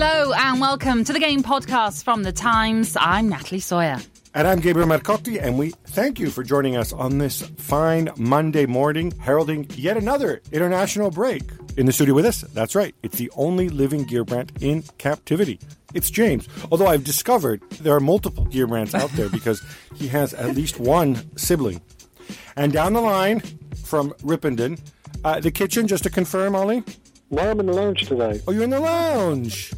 Hello and welcome to the Game Podcast from The Times. I'm Natalie Sawyer. And I'm Gabriel Marcotti, and we thank you for joining us on this fine Monday morning, heralding yet another international break. In the studio with us, that's right, it's the only living Gheerbrant in captivity. It's James. Although I've discovered there are multiple Gheerbrants out there because he has at least one sibling. And down the line from Ripponden, uh, the kitchen, just to confirm, Ollie? No, I'm in the lounge today. Oh, you're in the lounge.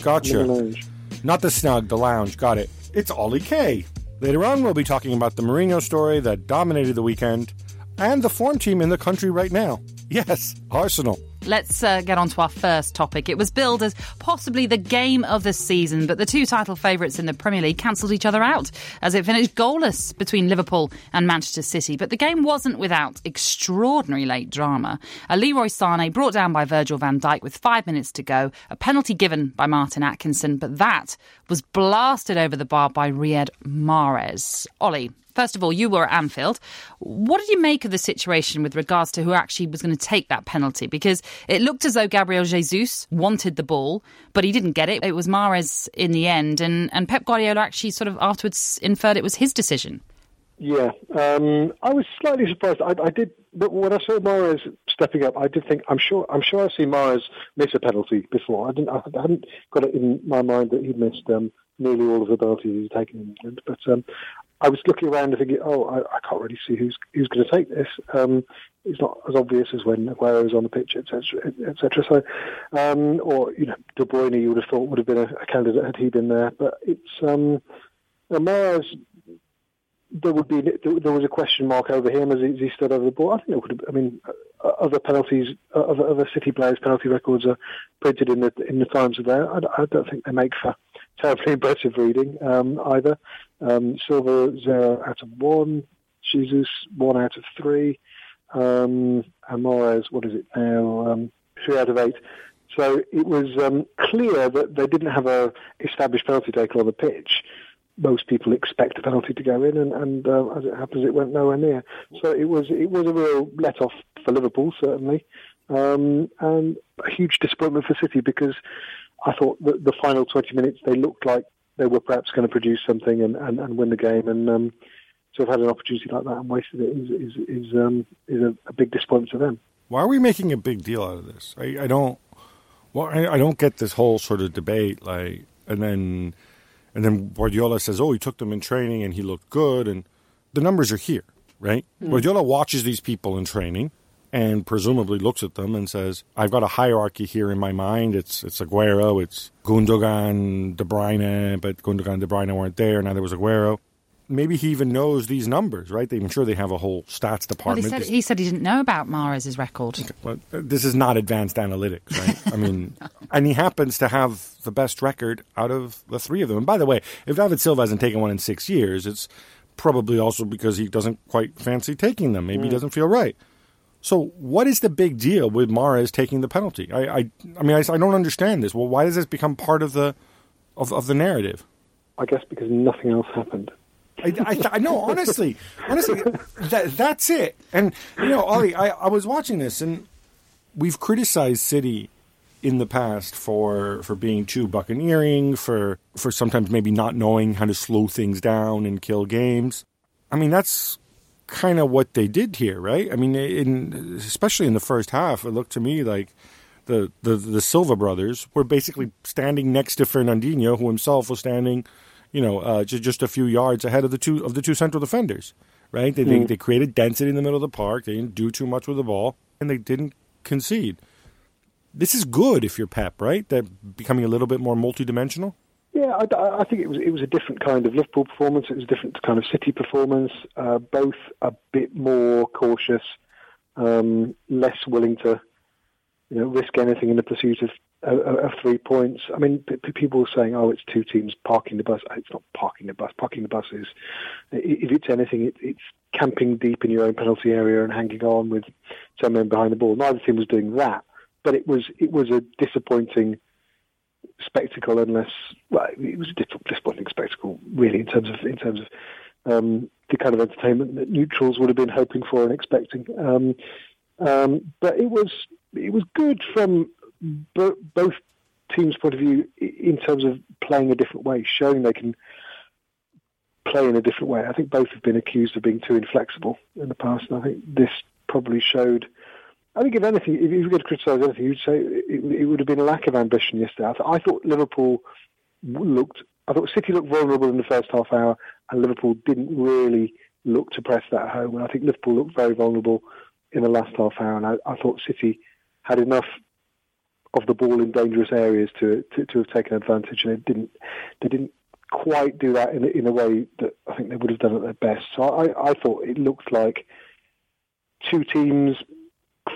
Gotcha. In the lounge. Not the snug, the lounge. Got it. It's Ollie Kay. Later on, we'll be talking about the Mourinho story that dominated the weekend and the form team in the country right now. Yes, Arsenal. Let's uh, get on to our first topic. It was billed as possibly the game of the season, but the two title favourites in the Premier League cancelled each other out as it finished goalless between Liverpool and Manchester City. But the game wasn't without extraordinary late drama. A Leroy Sane brought down by Virgil van Dijk with five minutes to go, a penalty given by Martin Atkinson, but that was blasted over the bar by Riyad Mahrez. Ollie, First of all, you were at Anfield. What did you make of the situation with regards to who actually was going to take that penalty? Because it looked as though Gabriel Jesus wanted the ball, but he didn't get it. It was Mahrez in the end, and, and Pep Guardiola actually sort of afterwards inferred it was his decision. Yeah, um, I was slightly surprised. I, I did, but when I saw Mahrez stepping up, I did think I'm sure I'm sure I've seen Mahrez miss a penalty before. I didn't. I hadn't got it in my mind that he'd missed um, nearly all of the penalties he's taken in England. But um, I was looking around and thinking, oh, I, I can't really see who's who's going to take this. Um, it's not as obvious as when Aguero is on the pitch, etc., etc. So, um, or you know, De Bruyne, you would have thought would have been a, a candidate had he been there. But it's um, Mahrez. There would be there was a question mark over him as he, as he stood over the ball. I think it would have. I mean, other penalties, other, other City players' penalty records are printed in the in the Times of there. I, I don't think they make for terribly impressive reading um, either. Um, Silva zero out of one, Jesus one out of three, um, and what is it now um, three out of eight. So it was um, clear that they didn't have a established penalty taker on the pitch. Most people expect a penalty to go in, and, and uh, as it happens, it went nowhere near. So it was it was a real let off for Liverpool certainly, and a huge disappointment for City because I thought the, the final 20 minutes they looked like they were perhaps going to produce something and, and, and win the game. And um, to have had an opportunity like that and wasted it is is is, um, is a, a, big disappointment to them. Why are we making a big deal out of this? I, I don't. Well, I, I, don't get this whole sort of debate. Like, and then and then Guardiola says, "Oh, he took them in training and he looked good," and the numbers are here, right? Mm. Guardiola watches these people in training and presumably looks at them and says, "I've got a hierarchy here in my mind. It's it's Aguero, it's Gundogan, De Bruyne, but Gundogan, De Bruyne weren't there. Now there was Aguero." Maybe he even knows these numbers, right? I'm sure they have a whole stats department. Well, he, said, he said he didn't know about Mahrez's record. Okay, well, this is not advanced analytics, right? I mean, and he happens to have the best record out of the three of them. And by the way, if David Silva hasn't taken one in six years, it's probably also because he doesn't quite fancy taking them. Maybe mm. he doesn't feel right. So, what is the big deal with Mahrez taking the penalty? I, I, I mean, I, I, don't understand this. Well, why does this become part of the of, of the narrative? I guess because nothing else happened. I, I, I know, honestly, honestly, that, that's it. And you know, Ollie, I, I was watching this, and we've criticized City in the past for for being too buccaneering, for for sometimes maybe not knowing how to slow things down and kill games. I mean, that's kind of what they did here, right? I mean, in especially in the first half, it looked to me like the the, the Silva brothers were basically standing next to Fernandinho, who himself was standing, you know, uh, just just a few yards ahead of the two of the two central defenders. Right? They, mm. they they created density in the middle of the park. They didn't do too much with the ball, and they didn't concede. This is good if you're Pep, right? They're becoming a little bit more multidimensional. Yeah, I, I, think it was it was a different kind of Liverpool performance. It was a different kind of City performance. Uh, both a bit more cautious, um, less willing to you know risk anything in the pursuit of, of, of three points. I mean, p- people are saying, "Oh, it's two teams parking the bus." It's not parking the bus. Parking the bus is, if it's anything, it, it's camping deep in your own penalty area and hanging on with someone behind the ball. Neither team was doing that, but it was it was a disappointing spectacle unless well, it was a disappointing spectacle really in terms of in terms of um, the kind of entertainment that neutrals would have been hoping for and expecting. Um, um, but it was it was good from bo- both teams' point of view in terms of playing a different way, showing they can play in a different way. I think both have been accused of being too inflexible in the past, and I think this probably showed I think if anything, if you were going to criticise anything, you'd say it, it, would have been a lack of ambition yesterday. I, th- I thought Liverpool looked, I thought City looked vulnerable in the first half hour, and Liverpool didn't really look to press that home. And I think Liverpool looked very vulnerable in the last half hour, and I, I thought City had enough of the ball in dangerous areas to, to, to have taken advantage, and it didn't. They didn't quite do that in, in a way that I think they would have done at their best. So I, I thought it looked like two teams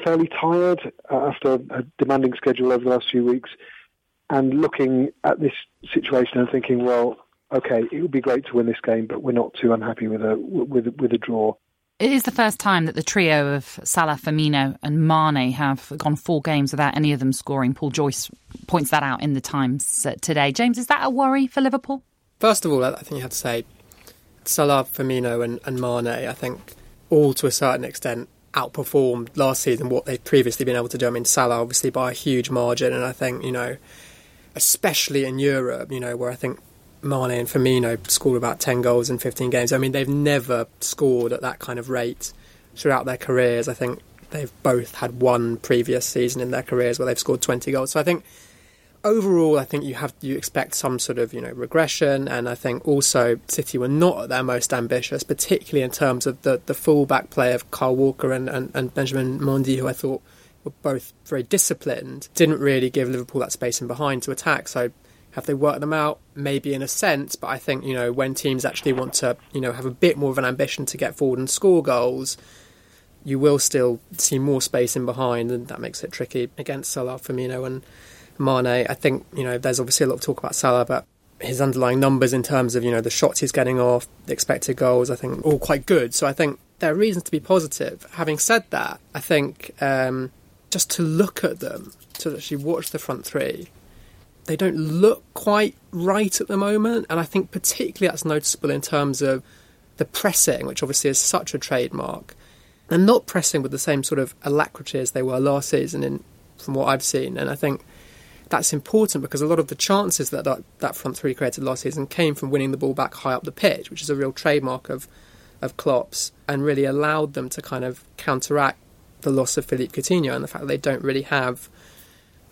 fairly tired uh, after a demanding schedule over the last few weeks, and looking at this situation and thinking, well, okay, it would be great to win this game, but we're not too unhappy with a with with a draw. It is the first time that the trio of Salah, Firmino, and Mane have gone four games without any of them scoring. Paul Joyce points that out in the Times uh, today. James, is that a worry for Liverpool? First of all, I think you have to say Salah, Firmino, and, and Mane. I think all to a certain extent outperformed last season what they've previously been able to do. I mean, Salah obviously by a huge margin, and I think you know, especially in Europe, you know, where I think Mane and Firmino scored about ten goals in fifteen games. I mean, they've never scored at that kind of rate throughout their careers. I think they've both had one previous season in their careers where they've scored twenty goals. So I think overall, I think you have you expect some sort of you know regression, and I think also City were not at their most ambitious, particularly in terms of the the fullback play of Kyle Walker and, and, and Benjamin Mendy, who I thought were both very disciplined. Didn't really give Liverpool that space in behind to attack. So have they worked them out? Maybe in a sense, but I think you know when teams actually want to you know have a bit more of an ambition to get forward and score goals. You will still see more space in behind, and that makes it tricky against Salah, Firmino, and Mane. I think you know there's obviously a lot of talk about Salah, but his underlying numbers in terms of you know the shots he's getting off, the expected goals, I think all quite good. So I think there are reasons to be positive. Having said that, I think um, just to look at them, to actually watch the front three, they don't look quite right at the moment, and I think particularly that's noticeable in terms of the pressing, which obviously is such a trademark. and not pressing with the same sort of alacrity as they were last season, in, from what I've seen. And I think that's important because a lot of the chances that, that that front three created last season came from winning the ball back high up the pitch, which is a real trademark of of Klopp's, and really allowed them to kind of counteract the loss of Philippe Coutinho and the fact that they don't really have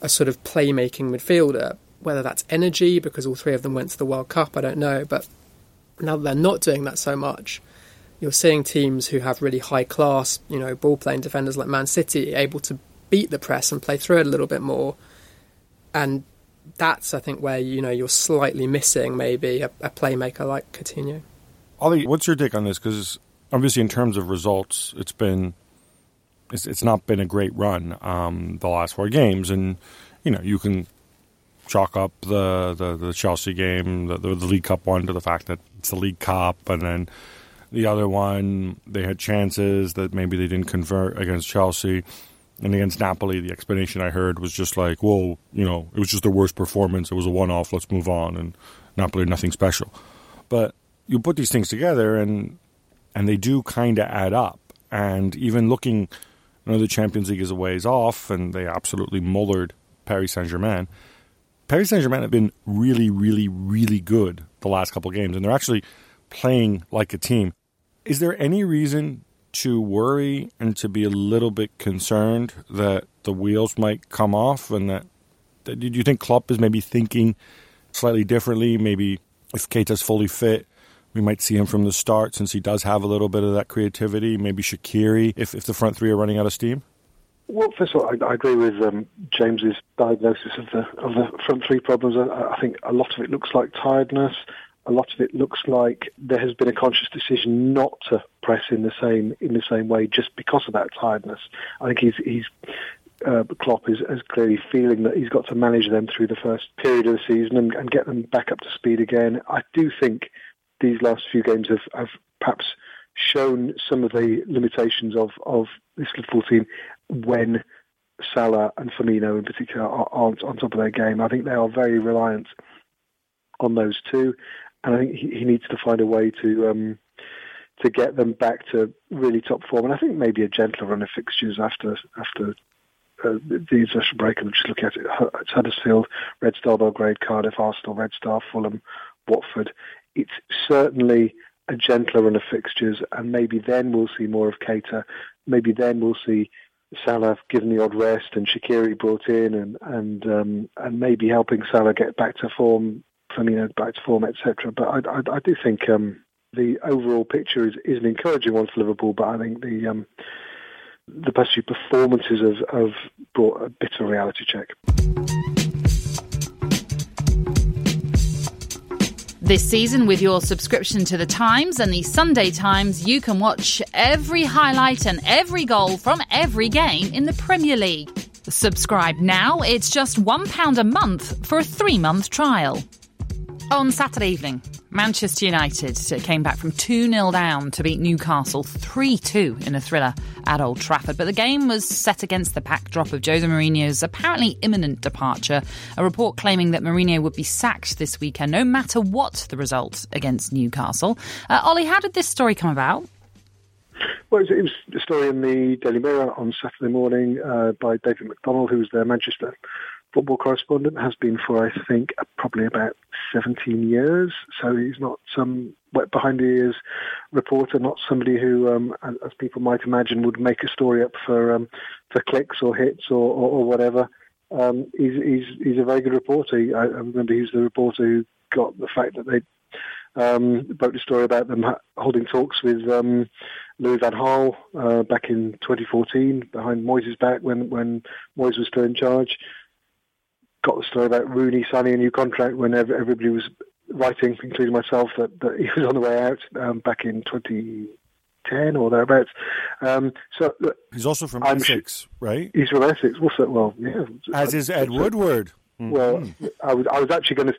a sort of playmaking midfielder. Whether that's energy because all three of them went to the World Cup, I don't know. But now that they're not doing that so much, you're seeing teams who have really high class, you know, ball playing defenders like Man City able to beat the press and play through it a little bit more and that's I think where you know you're slightly missing maybe a, a playmaker like Coutinho. Ollie, what's your take on this? Because obviously, in terms of results, it's been it's, it's not been a great run um, the last four games, and you know you can chalk up the the, the Chelsea game, the, the, the League Cup one, to the fact that it's the League Cup, and then the other one they had chances that maybe they didn't convert against Chelsea. And against Napoli, the explanation I heard was just like, "Whoa, you know, it was just their worst performance. It was a one-off. Let's move on." And Napoli, nothing special. But you put these things together, and and they do kind of add up. And even looking, you know, the Champions League is a ways off, and they absolutely mullered Paris Saint Germain. Paris Saint Germain have been really, really, really good the last couple games, and they're actually playing like a team. Is there any reason to worry and to be a little bit concerned that the wheels might come off, and that, that do you think Klopp is maybe thinking slightly differently? Maybe if Keita's fully fit, we might see him from the start since he does have a little bit of that creativity. Maybe Shaqiri if, if the front three are running out of steam. Well, first of all, I, I agree with um, James's diagnosis of the of the front three problems. I, I, think a lot of it looks like tiredness. A lot of it looks like there has been a conscious decision not to press in the same in the same way just because of that tiredness. I think he's he's uh, Klopp is, is, clearly feeling that he's got to manage them through the first period of the season and, and, get them back up to speed again. I do think these last few games have, have perhaps shown some of the limitations of, of this Liverpool team when Salah and Firmino in particular aren't on top of their game. I think they are very reliant on those two, and I think he, he needs to find a way to um, to get them back to really top form. And I think maybe a gentler run of fixtures after after uh, the international break. And just looking at it, it's Huddersfield, Red Star Belgrade, Cardiff, Arsenal, Red Star, Fulham, Watford. It's certainly a gentler run of fixtures, and maybe then we'll see more of Keita. Maybe then we'll see Salah given the odd rest and Shaqiri brought in, and and um, and maybe helping Salah get back to form, Firmino back to form, etc. But I, I, I do think um, the overall picture is, is an encouraging one for Liverpool. But I think the um, the past few performances have, have brought a bit of a reality check. This season, with your subscription to The Times and the Sunday Times, you can watch every highlight and every goal from every game in the Premier League. Subscribe now, it's just £1 a month for a three month trial. On Saturday evening, Manchester United came back from 2 0 down to beat Newcastle 3 2 in a thriller at Old Trafford. But the game was set against the backdrop of Jose Mourinho's apparently imminent departure. A report claiming that Mourinho would be sacked this weekend, no matter what the result against Newcastle. Uh, Ollie, how did this story come about? Well, it was, a story in the Daily Mirror on Saturday morning uh, by David McDonnell, who was their Manchester football correspondent, has been for, I think, probably about 17 years. So he's not some wet behind the ears reporter, not somebody who, um, as people might imagine, would make a story up for um, for clicks or hits or, or, or whatever. Um, he's, he's, he's a very good reporter. I, remember he was the reporter who got the fact that they um, broke the story about them holding talks with um, Louis Van Gaal uh, back in 2014 behind Moyes' back when, when Moyes was still in charge got the story about Rooney signing a new contract when everybody was writing, including myself, that, that he was on the way out um, back in 2010 or thereabouts. Um, so look, he's also from I'm Essex, sh- right? He's from Essex. What's that? Well, yeah. As is Ed Woodward. Mm-hmm. Well, I was I was actually going to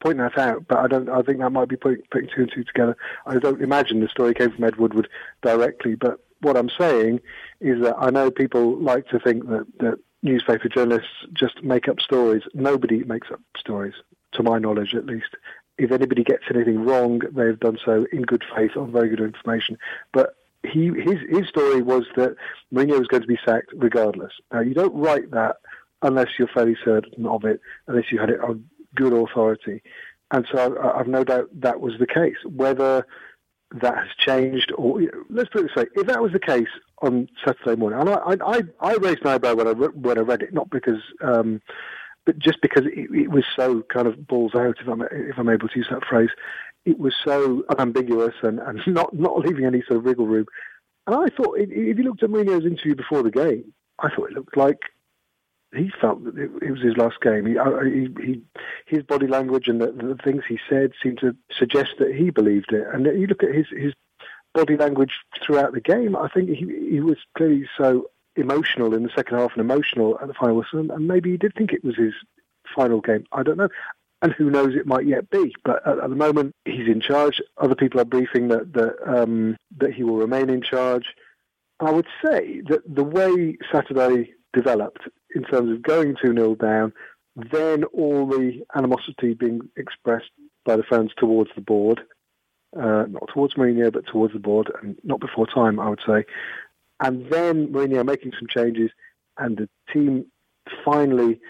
point that out, but I don't. I think that might be putting, putting two and two together. I don't imagine the story came from Ed Woodward directly, but what I'm saying is that I know people like to think that, that newspaper journalists just make up stories. Nobody makes up stories, to my knowledge at least. If anybody gets anything wrong, they've done so in good faith on very good information. But he, his, his story was that Mourinho was going to be sacked regardless. Now, you don't write that unless you're fairly certain of it, unless you had it on good authority. And so I, I've no doubt that was the case. Whether that has changed, or let's put it this way: if that was the case on Saturday morning, and I, I, I raised my eyebrow when I when I read it, not because, um, but just because it, it, was so kind of balls out, if I'm if I'm able to use that phrase, it was so unambiguous and, and not not leaving any sort of wriggle room. And I thought, if you looked at Mourinho's interview before the game, I thought it looked like he felt that it, it was his last game. He, he, he, his body language and the, the, things he said seemed to suggest that he believed it. And you look at his, his body language throughout the game. I think he, he was clearly so emotional in the second half and emotional at the final whistle. And maybe he did think it was his final game. I don't know. And who knows, it might yet be. But at, at the moment, he's in charge. Other people are briefing that that, um, that he will remain in charge. I would say that the way Saturday developed in terms of going 2 0 down, then all the animosity being expressed by the fans towards the board, uh, not towards Mourinho, but towards the board, and not before time, I would say. And then Mourinho making some changes, and the team finally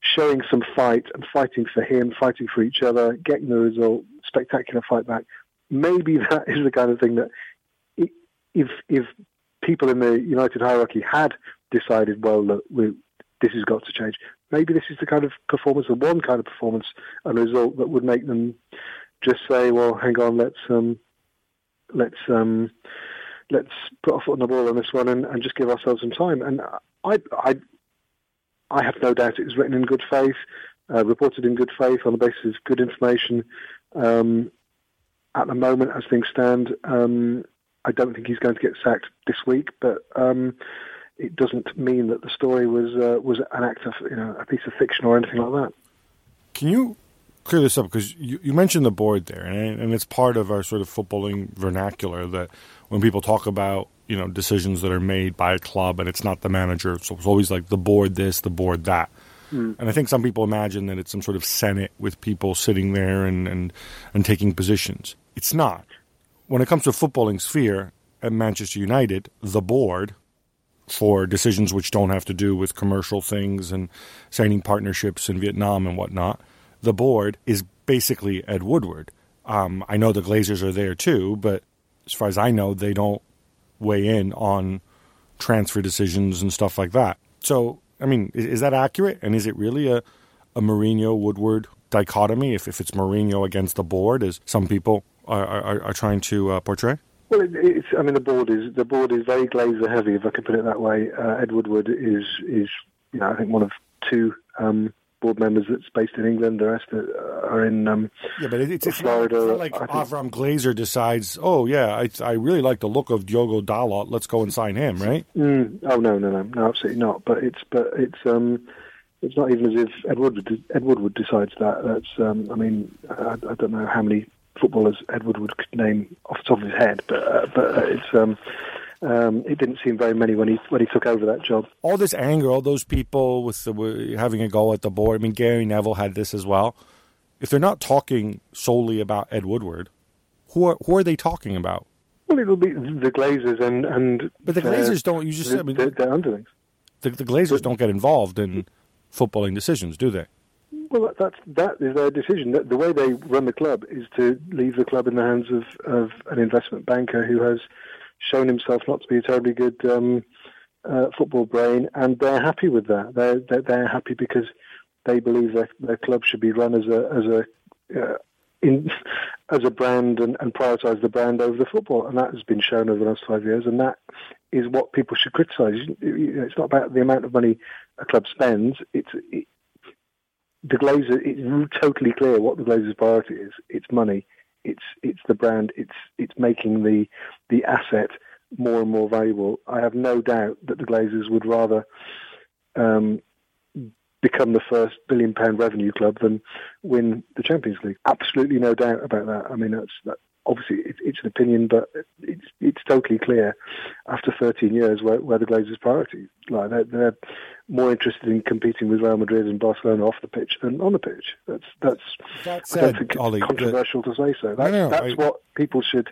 showing some fight and fighting for him, fighting for each other, getting the result, spectacular fight back. Maybe that is the kind of thing that if if people in the United hierarchy had decided, well, look, we, this has got to change. Maybe this is the kind of performance, the one kind of performance and result that would make them just say, well, hang on, let's um, let's um, let's put our foot on the ball on this one and, and just give ourselves some time. And I, I, I have no doubt it was written in good faith, uh, reported in good faith on the basis of good information. Um, at the moment, as things stand, um, I don't think he's going to get sacked this week, but um, it doesn't mean that the story was uh, was an act of you know a piece of fiction or anything like that. Can you clear this up because you, you mentioned the board there, and, and it's part of our sort of footballing vernacular that when people talk about you know decisions that are made by a club and it's not the manager, so it's always like the board this, the board that. Mm. And I think some people imagine that it's some sort of senate with people sitting there and, and, and taking positions. It's not. When it comes to footballing sphere at Manchester United, the board for decisions which don't have to do with commercial things and signing partnerships in Vietnam and whatnot the board is basically Ed Woodward. Um, I know the Glazers are there too, but as far as I know, they don't weigh in on transfer decisions and stuff like that. So, I mean, is, is that accurate? And is it really a, a Mourinho Woodward dichotomy if, if it's Mourinho against the board, as some people are, are, are trying to uh, portray? Well, it, it's. I mean, the board is the board is very Glazer heavy, if I can put it that way. Uh, Ed Woodward is is you know I think one of two um, board members that's based in England. The rest are in um, yeah, but it's, it's Florida. Not, it's not like Avram Glazer decides, oh yeah, I, I really like the look of Diogo Dalot. Let's go and sign him, right? Mm, oh no, no, no, no, absolutely not. But it's but it's um, it's not even as if Edward Woodward, Ed Woodward decides that. That's um, I mean, I, I don't know how many footballers Edward could name off the top of his head, but uh, but uh, it's um, um, it didn't seem very many when he when he took over that job. All this anger, all those people with the, having a go at the board. I mean, Gary Neville had this as well. If they're not talking solely about Ed Woodward, who are, who are they talking about? Well, it'll be the Glazers and and. But the Glazers don't. You just the, I mean, their underlings. The, the Glazers but, don't get involved in footballing decisions, do they? Well, that's that is their decision. The way they run the club is to leave the club in the hands of, of an investment banker who has shown himself not to be a terribly good um, uh, football brain, and they're happy with that. They're they're, they're happy because they believe their their club should be run as a as a uh, in, as a brand and, and prioritise the brand over the football, and that has been shown over the last five years, and that is what people should criticise. It's not about the amount of money a club spends; it's it, the Glazer. It's totally clear what the Glazers' priority is. It's money, it's it's the brand. It's it's making the the asset more and more valuable. I have no doubt that the Glazers would rather um, become the first billion pound revenue club than win the Champions League. Absolutely no doubt about that. I mean, that's that, obviously it, it's an opinion, but it's it's totally clear after 13 years where, where the Glazers' priorities lie. They're, they're, more interested in competing with Real Madrid and Barcelona off the pitch than on the pitch. That's that's that said, I don't think Ollie, controversial to say so. That, no, no, that's I, what people should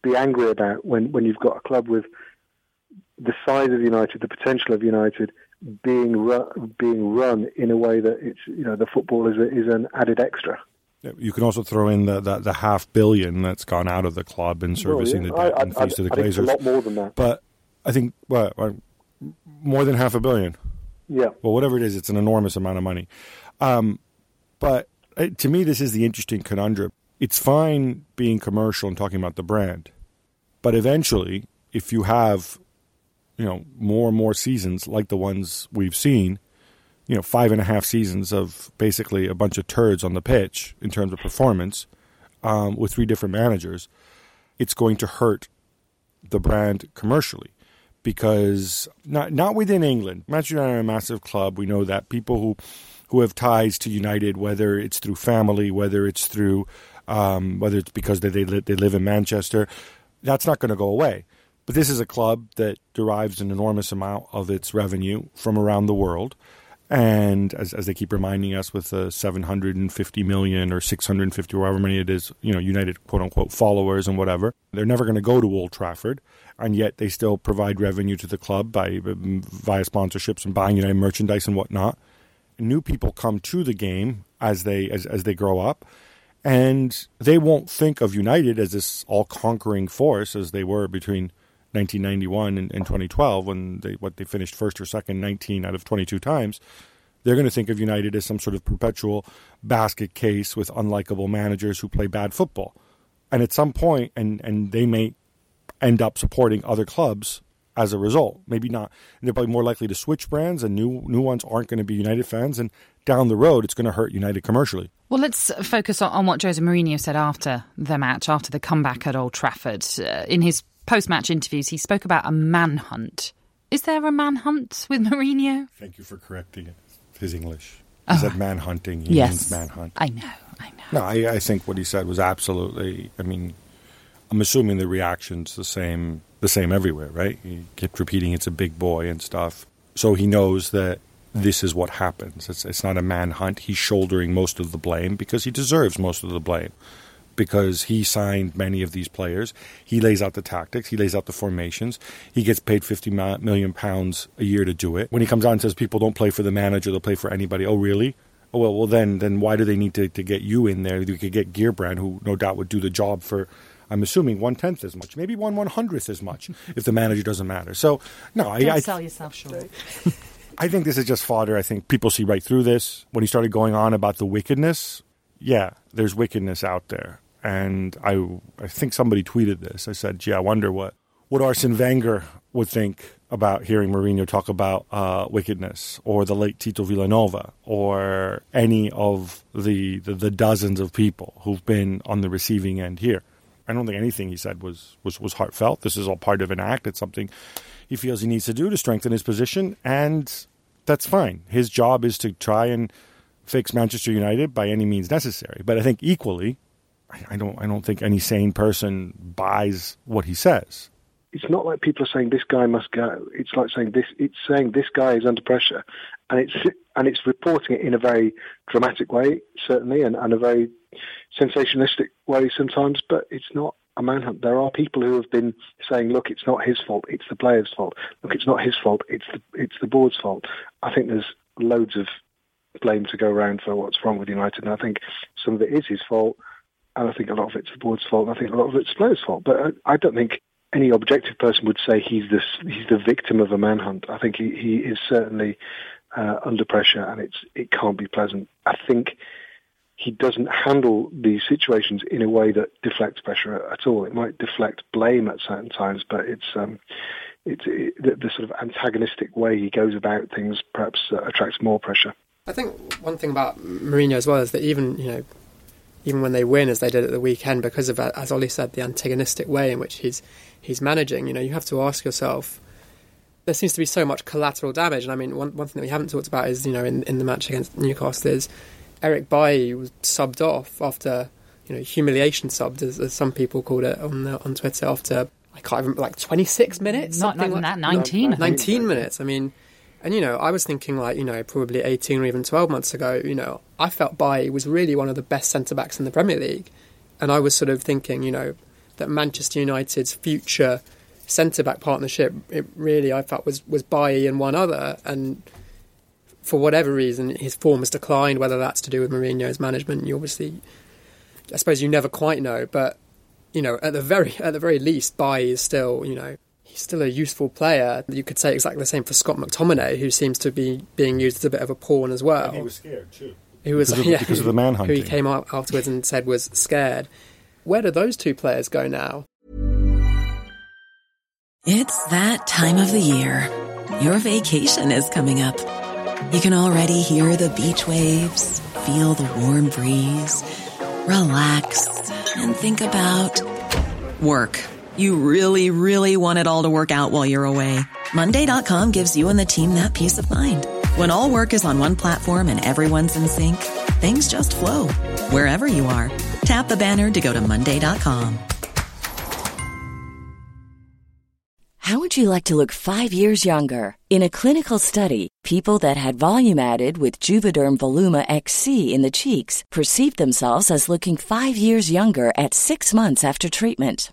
be angry about when when you've got a club with the size of United, the potential of United, being run, being run in a way that it's you know the football is a, is an added extra. You can also throw in the, the, the, half billion that's gone out of the club in servicing well, yeah. the debt I, and fees to the Glazers. a lot more than that. But I think well, more than half a billion. Yeah. Well, whatever it is, it's an enormous amount of money. Um, but uh, to me, this is the interesting conundrum. It's fine being commercial and talking about the brand, but eventually, if you have, you know, more and more seasons like the ones we've seen, you know, five and a half seasons of basically a bunch of turds on the pitch in terms of performance um, with three different managers, it's going to hurt the brand commercially because not not within England. Manchester United are a massive club. We know that people who who have ties to United, whether it's through family, whether it's through um, whether it's because they they, they live in Manchester, that's not going to go away. But this is a club that derives an enormous amount of its revenue from around the world. And as, as they keep reminding us with the 750 million or 650, or however many it is, you know, United quote unquote followers and whatever, they're never going to go to Old Trafford. And yet they still provide revenue to the club by um, via sponsorships and buying United merchandise and whatnot. new people come to the game as they as, as they grow up, and they won't think of United as this all conquering force as they were between 1991 and, and 2012 when they what they finished first or second 19 out of 22 times. They're going to think of United as some sort of perpetual basket case with unlikable managers who play bad football. And at some point, and, and they may end up supporting other clubs as a result. Maybe not. They're probably more likely to switch brands, and new new ones aren't going to be United fans. And down the road, it's going to hurt United commercially. Well, let's focus on, on what Jose Mourinho said after the match, after the comeback at Old Trafford. Uh, in his post-match interviews, he spoke about a manhunt. Is there a manhunt with Mourinho? Thank you for correcting it. His English. He oh. said manhunting. He yes. means manhunt. I know. I know. No, I, I think what he said was absolutely. I mean, I'm assuming the reaction's the same the same everywhere, right? He kept repeating it's a big boy and stuff. So he knows that this is what happens. It's, it's not a manhunt. He's shouldering most of the blame because he deserves most of the blame because he signed many of these players. He lays out the tactics, he lays out the formations. He gets paid 50 million pounds a year to do it. When he comes out and says people don't play for the manager, they'll play for anybody. Oh, really? Oh, well, well then, then why do they need to, to get you in there? You could get Gheerbrant, who no doubt would do the job for I'm assuming one tenth as much, maybe one one hundredth as much if the manager doesn't matter. So no, Don't I, I sell yourself short. I think this is just fodder. I think people see right through this. When he started going on about the wickedness, yeah, there's wickedness out there, and I I think somebody tweeted this. I said, "Gee, I wonder what what Arsene Wenger would think about hearing Mourinho talk about uh, wickedness, or the late Tito Vilanova, or any of the, the, the dozens of people who've been on the receiving end here." I don't think anything he said was, was, was heartfelt. This is all part of an act. It's something he feels he needs to do to strengthen his position, and that's fine. His job is to try and fix Manchester United by any means necessary. But I think equally, I, don't I don't think any sane person buys what he says. It's not like people are saying this guy must go. It's like saying this. It's saying this guy is under pressure, and it's and it's reporting it in a very dramatic way, certainly, and, and a very sensationalistic way sometimes, but it's not a manhunt. There are people who have been saying, "Look, it's not his fault; it's the player's fault. Look, it's not his fault; it's the it's the board's fault." I think there's loads of blame to go around for what's wrong with United, and I think some of it is his fault, and I think a lot of it's the board's fault, and I think a lot of it's player's fault. But I, I don't think any objective person would say he's the he's the victim of a manhunt. I think he, he is certainly uh, under pressure, and it's it can't be pleasant. I think he doesn't handle these situations in a way that deflects pressure at all. It might deflect blame at certain times, but it's um, it's it, the, the, sort of antagonistic way he goes about things perhaps uh, attracts more pressure. I think one thing about Mourinho as well is that even you know even when they win as they did at the weekend because of uh, as Ollie said the antagonistic way in which he's he's managing. You know you have to ask yourself. There seems to be so much collateral damage, and I mean, one, one thing that we haven't talked about is, you know, in, in the match against Newcastle is Eric Bailly was subbed off after you know humiliation subbed as, as some people called it on the, on Twitter after I can't remember like 26 minutes not something like that 19 no, 19 minutes I mean and you know I was thinking like you know probably 18 or even 12 months ago you know I felt Bailly was really one of the best centre backs in the Premier League and I was sort of thinking you know that Manchester United's future centre back partnership it really I felt was was Bailly and one other and for whatever reason, his form has declined. Whether that's to do with Mourinho's management, you obviously, I suppose, you never quite know. But you know, at the very at the very least, Bai is still, you know, he's still a useful player. You could say exactly the same for Scott McTominay, who seems to be being used as a bit of a pawn as well. And he was scared too. Who was because of, yeah, because of the manhunting. Who he came out afterwards and said was scared. Where do those two players go now? It's that time of the year. Your vacation is coming up. You can already hear the beach waves, feel the warm breeze, relax, and think about work. You really, really want it all to work out while you're away. Monday.com gives you and the team that peace of mind. When all work is on one platform and everyone's in sync, things just flow wherever you are. Tap the banner to go to Monday.com. How would you like to look five years younger? In a clinical study, people that had volume added with Juvederm Voluma XC in the cheeks perceived themselves as looking five years younger at six months after treatment.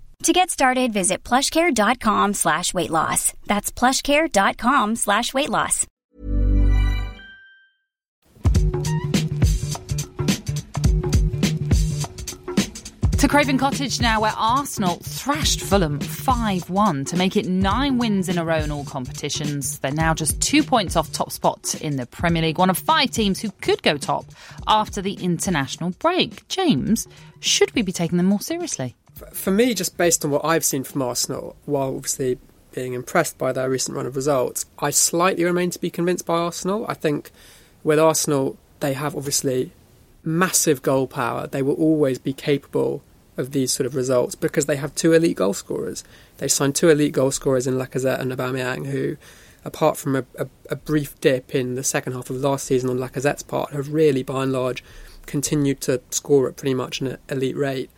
To get started, visit plushcare.com slash weight loss. That's plushcare.com slash weight loss. To Craven Cottage now, where Arsenal thrashed Fulham 5 1 to make it nine wins in a row in all competitions. They're now just two points off top spot in the Premier League, one of five teams who could go top after the international break. James, should we be taking them more seriously? For me, just based on what I've seen from Arsenal, while obviously being impressed by their recent run of results, I slightly remain to be convinced by Arsenal. I think with Arsenal, they have obviously massive goal power. They will always be capable of these sort of results because they have two elite goal scorers. They signed two elite goal scorers in Lacazette and Aubameyang, who, apart from a, a, a, brief dip in the second half of last season on Lacazette's part, have really, by and large, continued to score at pretty much an elite rate.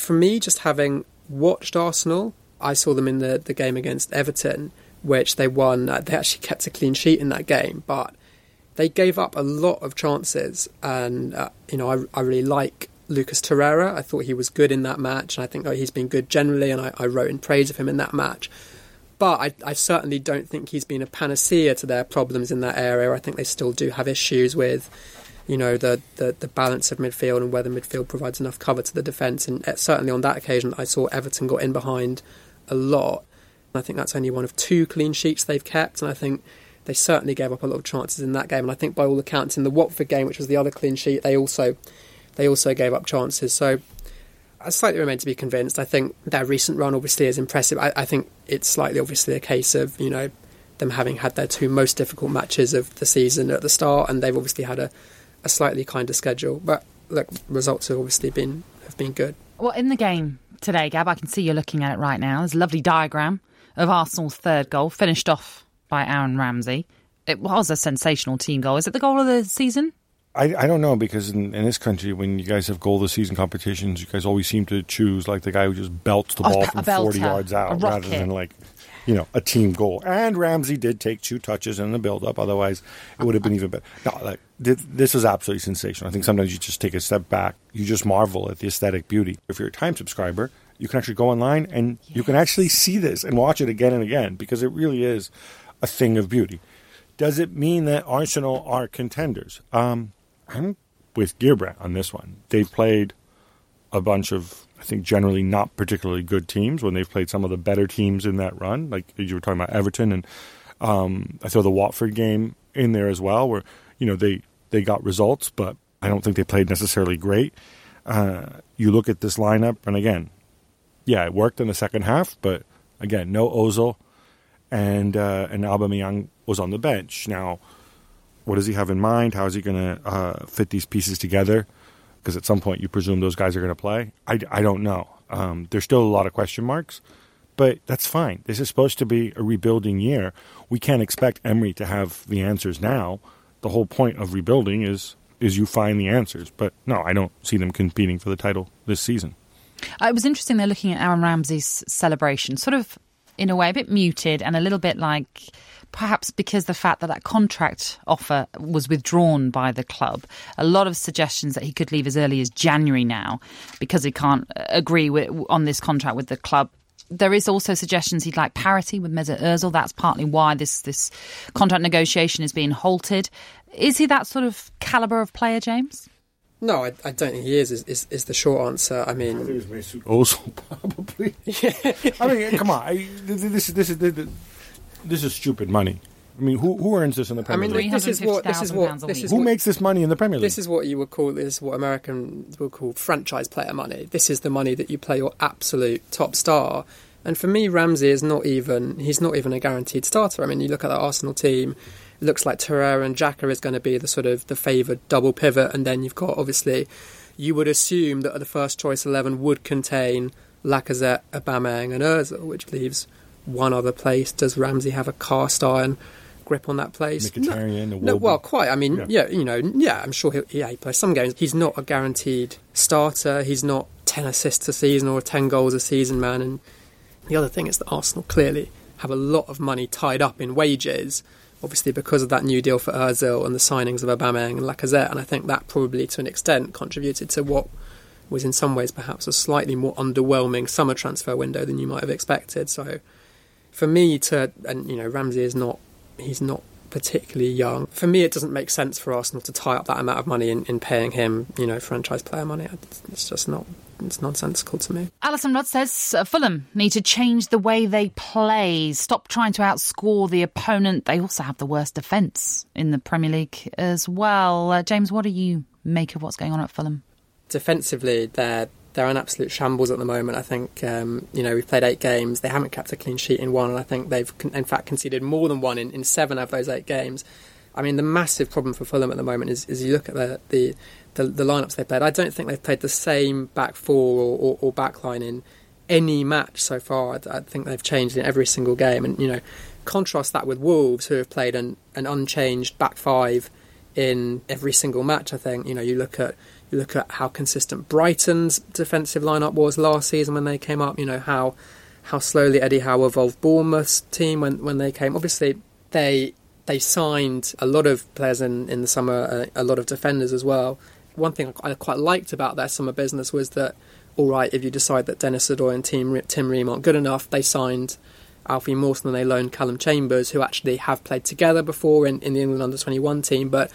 For me, just having watched Arsenal, I saw them in the, the game against Everton, which they won. Uh, they actually kept a clean sheet in that game, but they gave up a lot of chances. And, uh, you know, I, I really like Lucas Torreira. I thought he was good in that match, and I think oh, he's been good generally, and I, I, wrote in praise of him in that match. But I, I, certainly don't think he's been a panacea to their problems in that area. I think they still do have issues with, you know, the, the, the balance of midfield and whether midfield provides enough cover to the defence. And uh, certainly on that occasion, I saw Everton got in behind a lot. I think that's only one of two clean sheets they've kept, and I think they certainly gave up a lot of chances in that game. And I think by all accounts, in the Watford game, which was the other clean sheet, they also they also gave up chances. So I slightly remain to be convinced. I think their recent run obviously is impressive. I, I, think it's slightly obviously a case of, you know, them having had their two most difficult matches of the season at the start and they've obviously had a, a slightly kinder schedule. But look, results have obviously been have been good. Well, in the game today, Gab, I can see you're looking at it right now. There's a lovely diagram of Arsenal's third goal, finished off by Aaron Ramsey. It was a sensational team goal. Is it the goal of the season? I, I don't know because in, in this country, when you guys have goal of the season competitions, you guys always seem to choose like the guy who just belts the ball from forty yards out rather than like you know a team goal. And Ramsey did take two touches in the build up; otherwise, it would have been even better. No, like this was absolutely sensational. I think sometimes you just take a step back, you just marvel at the aesthetic beauty. If you're a Time subscriber, you can actually go online and yes. you can actually see this and watch it again and again because it really is a thing of beauty. Does it mean that Arsenal are contenders? Um, I'm with Gheerbrant on this one. They've played a bunch of, I think, generally not particularly good teams when they've played some of the better teams in that run. Like you were talking about Everton, and um, I throw the Watford game in there as well, where you know they they got results, but I don't think they played necessarily great. Uh, you look at this lineup, and again, yeah, it worked in the second half, but again, no Ozil, and uh, and Aubameyang was on the bench. Now what does he have in mind? How is he going to uh, fit these pieces together? Because at some point you presume those guys are going to play. I, I don't know. Um, there's still a lot of question marks, but that's fine. This is supposed to be a rebuilding year. We can't expect Emery to have the answers now. The whole point of rebuilding is is you find the answers. But no, I don't see them competing for the title this season. Uh, it was interesting. They're looking at Aaron Ramsey's celebration, sort of in a way a bit muted and a little bit like perhaps because the fact that that contract offer was withdrawn by the club. A lot of suggestions that he could leave as early as January now because he can't agree with, on this contract with the club there is also suggestions he'd like parity with Mesut Ozil. That's partly why this this contract negotiation is being halted. Is he that sort of caliber of player, James? No, I, I don't think he is, is, is. Is the short answer? I I mean, it's Mesut Ozil, probably. I mean, come on. I, this is this is this is stupid money. I mean, who who earns this in the Premier I Premier mean, League? this is what this is what this is Who what, makes this money in the Premier League? This is what you would call this is what Americans would call franchise player money. This is the money that you play your absolute top star. And for me, Ramsey is not even he's not even a guaranteed starter. I mean, you look at the Arsenal team, it looks like Torreira and Xhaka is going to be the sort of the favoured double pivot, and then you've got obviously you would assume that the first choice eleven would contain Lacazette, Aubameyang, and Özil, which leaves one other place. Does Ramsey have a cast iron grip on that place? Mkhitaryan, no, no, well, quite. I mean, Yeah. yeah. you know, yeah, I'm sure he, yeah, he plays some games. He's not a guaranteed starter. He's not 10 assists a season or 10 goals a season, man. And the other thing is that Arsenal clearly have a lot of money tied up in wages, obviously because of that new deal for Ozil and the signings of Aubameyang and Lacazette. And I think that probably, to an extent, contributed to what was in some ways perhaps a slightly more underwhelming summer transfer window than you might have expected. So for me to and you know Ramsey is not he's not particularly young. For me, it doesn't make sense for Arsenal to tie up that amount of money in, in paying him, you know, franchise player money. It's, just not. It's nonsensical to me. Alyson Rudd says uh, Fulham need to change the way they play. Stop trying to outscore the opponent. They also have the worst defence in the Premier League as well. Uh, James, what do you make of what's going on at Fulham? Defensively, they're they're an absolute shambles at the moment. I think um, you know we've played eight games. They haven't kept a clean sheet in one, and I think they've con- in fact conceded more than one in, in seven of those eight games. I mean, the massive problem for Fulham at the moment is, is you look at the, the the the lineups they played. I don't think they've played the same back four or, or, or back line in any match so far. I, I think they've changed in every single game, and you know, contrast that with Wolves, who have played an, an unchanged back five in every single match. I think you know you look at you look at how consistent Brighton's defensive lineup was last season when they came up. You know how how slowly Eddie Howe evolved Bournemouth's team when when they came. Obviously, they they signed a lot of players in in the summer, a, a lot of defenders as well. One thing I quite liked about their summer business was that all right, if you decide that Denis Odoi and Tim Tim Ream aren't good enough, they signed. Alfie Mawson and they loaned Calum Chambers, who actually have played together before in, in the England under 21 team, but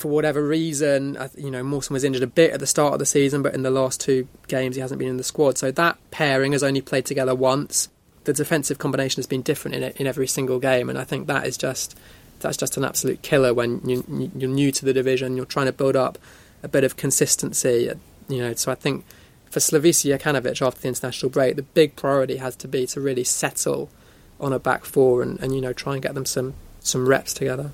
for whatever reason, you know, Mawson was injured a bit at the start of the season, but in the last two games he hasn't been in the squad. So that pairing has only played together once. The defensive combination has been different in it, in every single game, and I think that is just that's just an absolute killer when you, you're new to the division. You're trying to build up a bit of consistency, you know. So I think for Slavisa Jokanovic after the international break, the big priority has to be to really settle on a back four and, and you know try and get them some some reps together.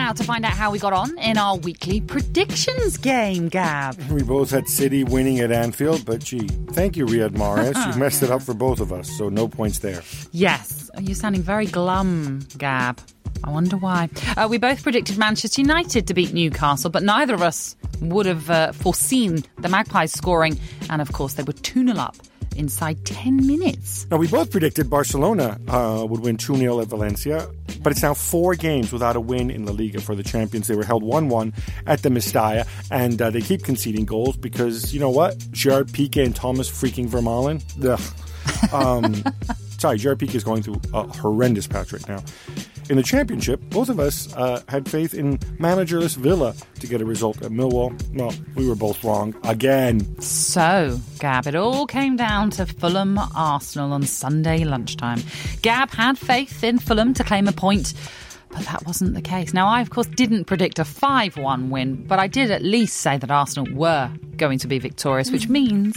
Now to find out how we got on in our weekly predictions game, Gab. We both had City winning at Anfield, but gee, thank you, Riyad Mahrez. you messed it up for both of us, so no points there. Yes, you're sounding very glum, Gab. I wonder why. Uh, we both predicted Manchester United to beat Newcastle, but neither of us would have uh, foreseen the Magpies scoring. And of course, they were 2 0 up inside 10 minutes. Now, we both predicted Barcelona uh, would win 2 0 at Valencia, but it's now four games without a win in La Liga for the champions. They were held 1 1 at the Mestalla, and uh, they keep conceding goals because, you know what? Gerard Piqué and Thomas freaking Vermaelen. Um, sorry, Gerard Piqué is going through a horrendous patch right now. In the championship, both of us uh, had faith in managerless Villa to get a result at Millwall. Well, we were both wrong again. So, Gab, it all came down to Fulham Arsenal on Sunday lunchtime. Gab had faith in Fulham to claim a point. But that wasn't the case. Now, I, of course, didn't predict a 5 1 win, but I did at least say that Arsenal were going to be victorious, which means.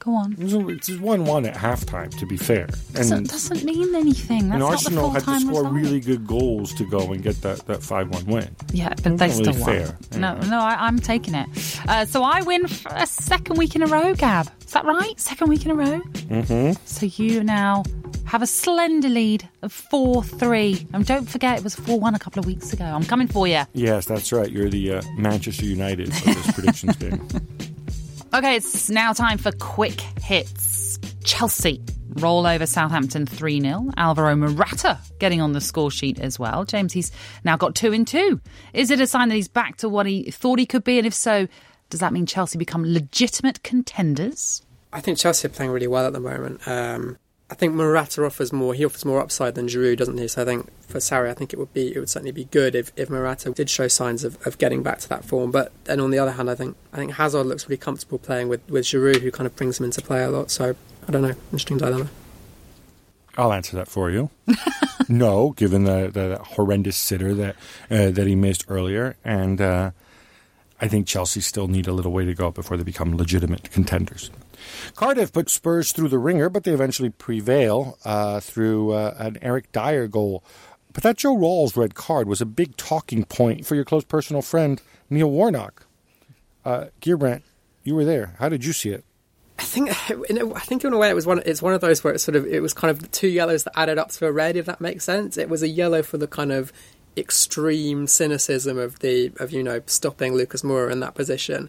Go on. It's 1 1 at halftime, to be fair. Doesn't, doesn't mean anything. That's and not Arsenal the had to score result. really good goals to go and get that, that 5 1 win. Yeah, but they still really won. fair. No, no, I, I'm taking it. Uh, so I win for a second week in a row, Gab. Is that right? Second week in a row. Mm-hmm. So you now have a slender lead of four three. And don't forget, it was four one a couple of weeks ago. I'm coming for you. Yes, that's right. You're the uh, Manchester United of this predictions game. Okay, it's now time for quick hits. Chelsea roll over Southampton 3 0. Alvaro Morata getting on the score sheet as well. James, he's now got two in two. Is it a sign that he's back to what he thought he could be? And if so, Does that mean Chelsea become legitimate contenders? I think Chelsea are playing really well at the moment. Um, I think Morata offers more. He offers more upside than Giroud, doesn't he? So I think for Sarri, I think it would be it would certainly be good if, if Morata did show signs of, of getting back to that form. But then on the other hand, I think I think Hazard looks really comfortable playing with with Giroud, who kind of brings him into play a lot. So I don't know, interesting dilemma. I'll answer that for you. no, given the, the horrendous sitter that uh, that he missed earlier, and uh, I think Chelsea still need a little way to go before they become legitimate contenders. Cardiff put Spurs through the ringer, but they eventually prevail uh, through uh, an Eric Dier goal. But that Joe Ralls red card was a big talking point for your close personal friend Neil Warnock. Uh, Gheerbrant, you were there. How did you see it? I think, I think in a way, it was one. It's one of those where it's sort of it was kind of two yellows that added up to a red. If that makes sense, it was a yellow for the kind of extreme cynicism of the of you know stopping Lucas Moura in that position,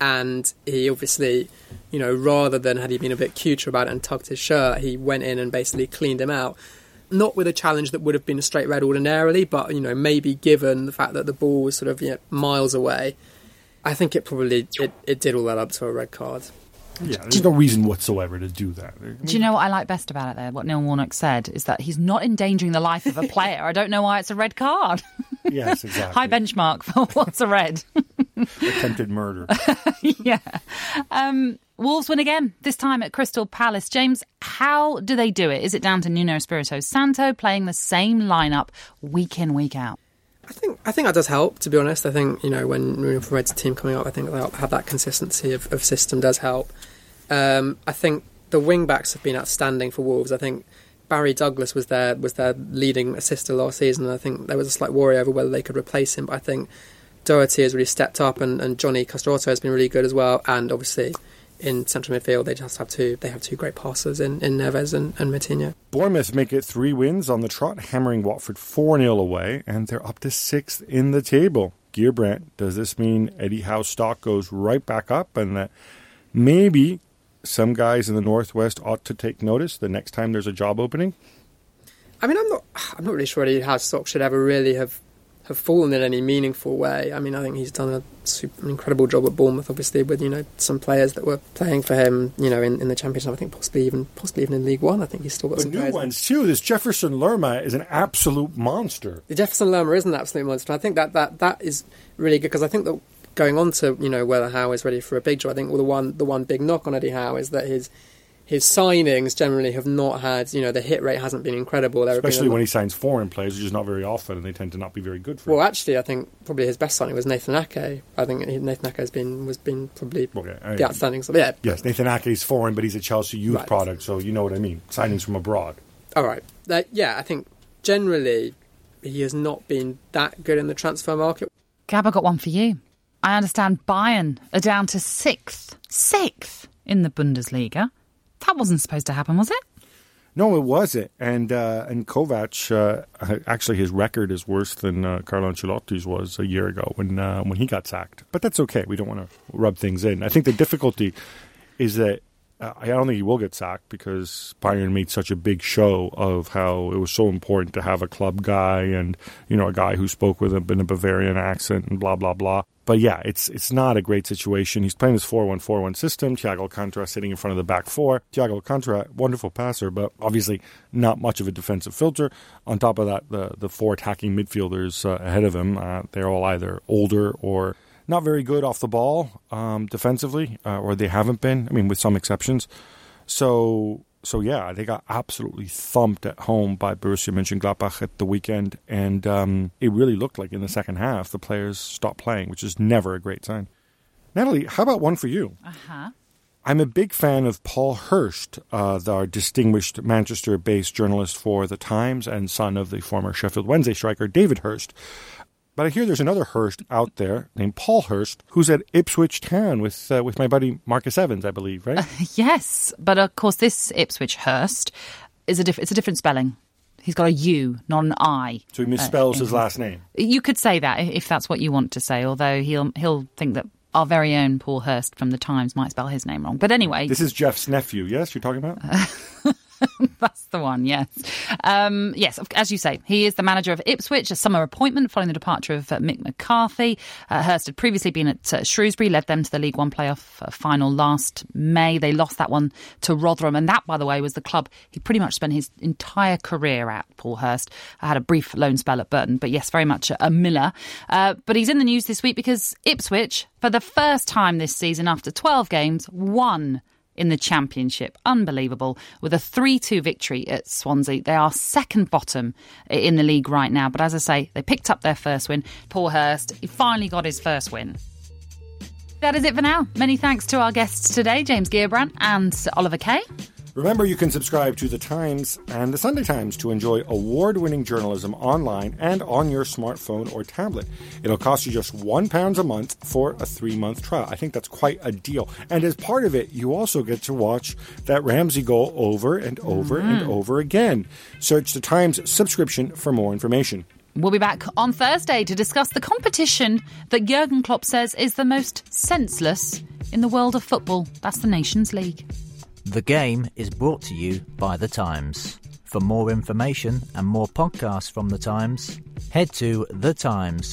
and he obviously, you know, rather than had he been a bit cuter about it and tugged his shirt, he went in and basically cleaned him out. Not with a challenge that would have been a straight red ordinarily, but you know maybe given the fact that the ball was sort of you know, miles away, I think it probably it, it did all that up to a red card. Yeah, there's no reason whatsoever to do that. Do you know what I like best about it there? What Neil Warnock said is that he's not endangering the life of a player. I don't know why it's a red card. Yes, exactly. High benchmark for what's a red. Attempted murder. yeah. Um, Wolves win again, this time at Crystal Palace. James, how do they do it? Is it down to Nuno Espirito Santo playing the same lineup week in, week out? I think I think that does help. To be honest, I think you know when Nuno promotes a team coming up, I think they'll have that consistency of, of system does help. Um, I think the wing backs have been outstanding for Wolves. I think Barry Douglas was their was their leading assister last season, and I think there was a slight worry over whether they could replace him. But I think Doherty has really stepped up, and, and Jonny Castro Otto has been really good as well. And obviously, in central midfield, they just have two. They have two great passers in, in Neves and, and. Bournemouth make it three wins on the trot, hammering Watford 4 0 away, and they're up to sixth in the table. Gheerbrant, does this mean Eddie Howe's stock goes right back up and that maybe some guys in the Northwest ought to take notice the next time there's a job opening? I mean, I'm not. I'm not really sure Eddie Howe's stock should ever really have have fallen in any meaningful way. I mean, I think he's done a super, an incredible job at Bournemouth, obviously, with you know some players that were playing for him, you know, in, in the Championship. I think possibly even possibly even in League One. I think he's still got But some new players. ones too. This Jefferson Lerma is an absolute monster. The Jefferson Lerma is an absolute monster. I think that that, that is really good because I think that going on to you know whether Howe is ready for a big job. I think well, the one the one big knock on Eddie Howe is that his his signings generally have not had you know the hit rate hasn't been incredible. There have been Especially when he signs foreign players, which is not very often, and they tend to not be very good for Well, him. actually, I think probably his best signing was Nathan Ake. I think Nathan Ake has been was been probably Okay, I- the outstanding. So yeah, Yes, Nathan Ake is foreign, but he's a Chelsea youth Right. product, so you know what I mean. Signings from abroad. all right. That, yeah, I think generally he has not been that good in the transfer market. Gab, I got one for you. I understand Bayern are down to sixth, sixth in the Bundesliga. That wasn't supposed to happen, was it? No, it wasn't. And uh, and Kovac, uh, actually, his record is worse than uh, Carlo Ancelotti's was a year ago when uh, when he got sacked. But that's okay. We don't want to rub things in. I think the difficulty is that I don't think he will get sacked because Bayern made such a big show of how it was so important to have a club guy and you know a guy who spoke with him in a Bavarian accent and blah blah blah. But yeah, it's it's not a great situation. He's playing this 4-1-4-1 system. Thiago Alcantara sitting in front of the back four. Thiago Alcantara, wonderful passer, but obviously not much of a defensive filter. On top of that, the the four attacking midfielders uh, ahead of him, uh, they're all either older or not very good off the ball um, defensively, uh, or they haven't been. I mean, with some exceptions. So, so yeah, they got absolutely thumped at home by Borussia Mönchengladbach at the weekend, and um, it really looked like in the second half the players stopped playing, which is never a great sign. Natalie, how about one for you? Uh huh. I'm a big fan of Paul Hirst, uh, the, our distinguished Manchester based journalist for The Times and son of the former Sheffield Wednesday striker David Hirst. But I hear there's another Hurst out there named Paul Hurst who's at Ipswich Town with uh, with my buddy Marcus Evans, I believe, right? Yes, but of course, this Ipswich Hurst is a diff- it's a different spelling. He's got a U, not an I. so he misspells Uh, his last name. You could say that if that's what you want to say, although he'll he'll think that our very own Paul Hirst from the Times might spell his name wrong. But anyway, This is Jeff's nephew, yes, you're talking about? That's the one, yes. Um, yes, as you say, he is the manager of Ipswich, a summer appointment following the departure of uh, Mick McCarthy. Uh, Hurst had previously been at uh, Shrewsbury, led them to the League One playoff uh, final last May. They lost that one to Rotherham, and that, by the way, was the club he pretty much spent his entire career at, Paul Hurst. I had a brief loan spell at Burton, but yes, very much a, a Miller. Uh, but he's in the news this week because Ipswich, for the first time this season after 12 games, won in the Championship. Unbelievable. With a 3 2 victory at Swansea. They are second bottom in the league right now. But as I say, they picked up their first win. Paul Hurst, he finally got his first win. That is it for now. Many thanks to our guests today, James Gheerbrant and Oliver Kay. Remember, you can subscribe to The Times and The Sunday Times to enjoy award winning journalism online and on your smartphone or tablet. It'll cost you just £1 a month for a three month trial. I think that's quite a deal. And as part of it, you also get to watch that Ramsey goal over and over and mm. over again. Search The Times subscription for more information. We'll be back on Thursday to discuss the competition that Jurgen Klopp says is the most senseless in the world of football. That's the Nations League. The game is brought to you by The Times. For more information and more podcasts from The Times, head to thetimes.co.uk.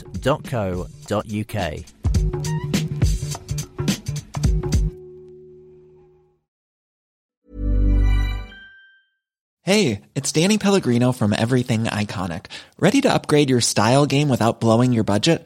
Hey, it's Danny Pellegrino from Everything Iconic. Ready to upgrade your style game without blowing your budget?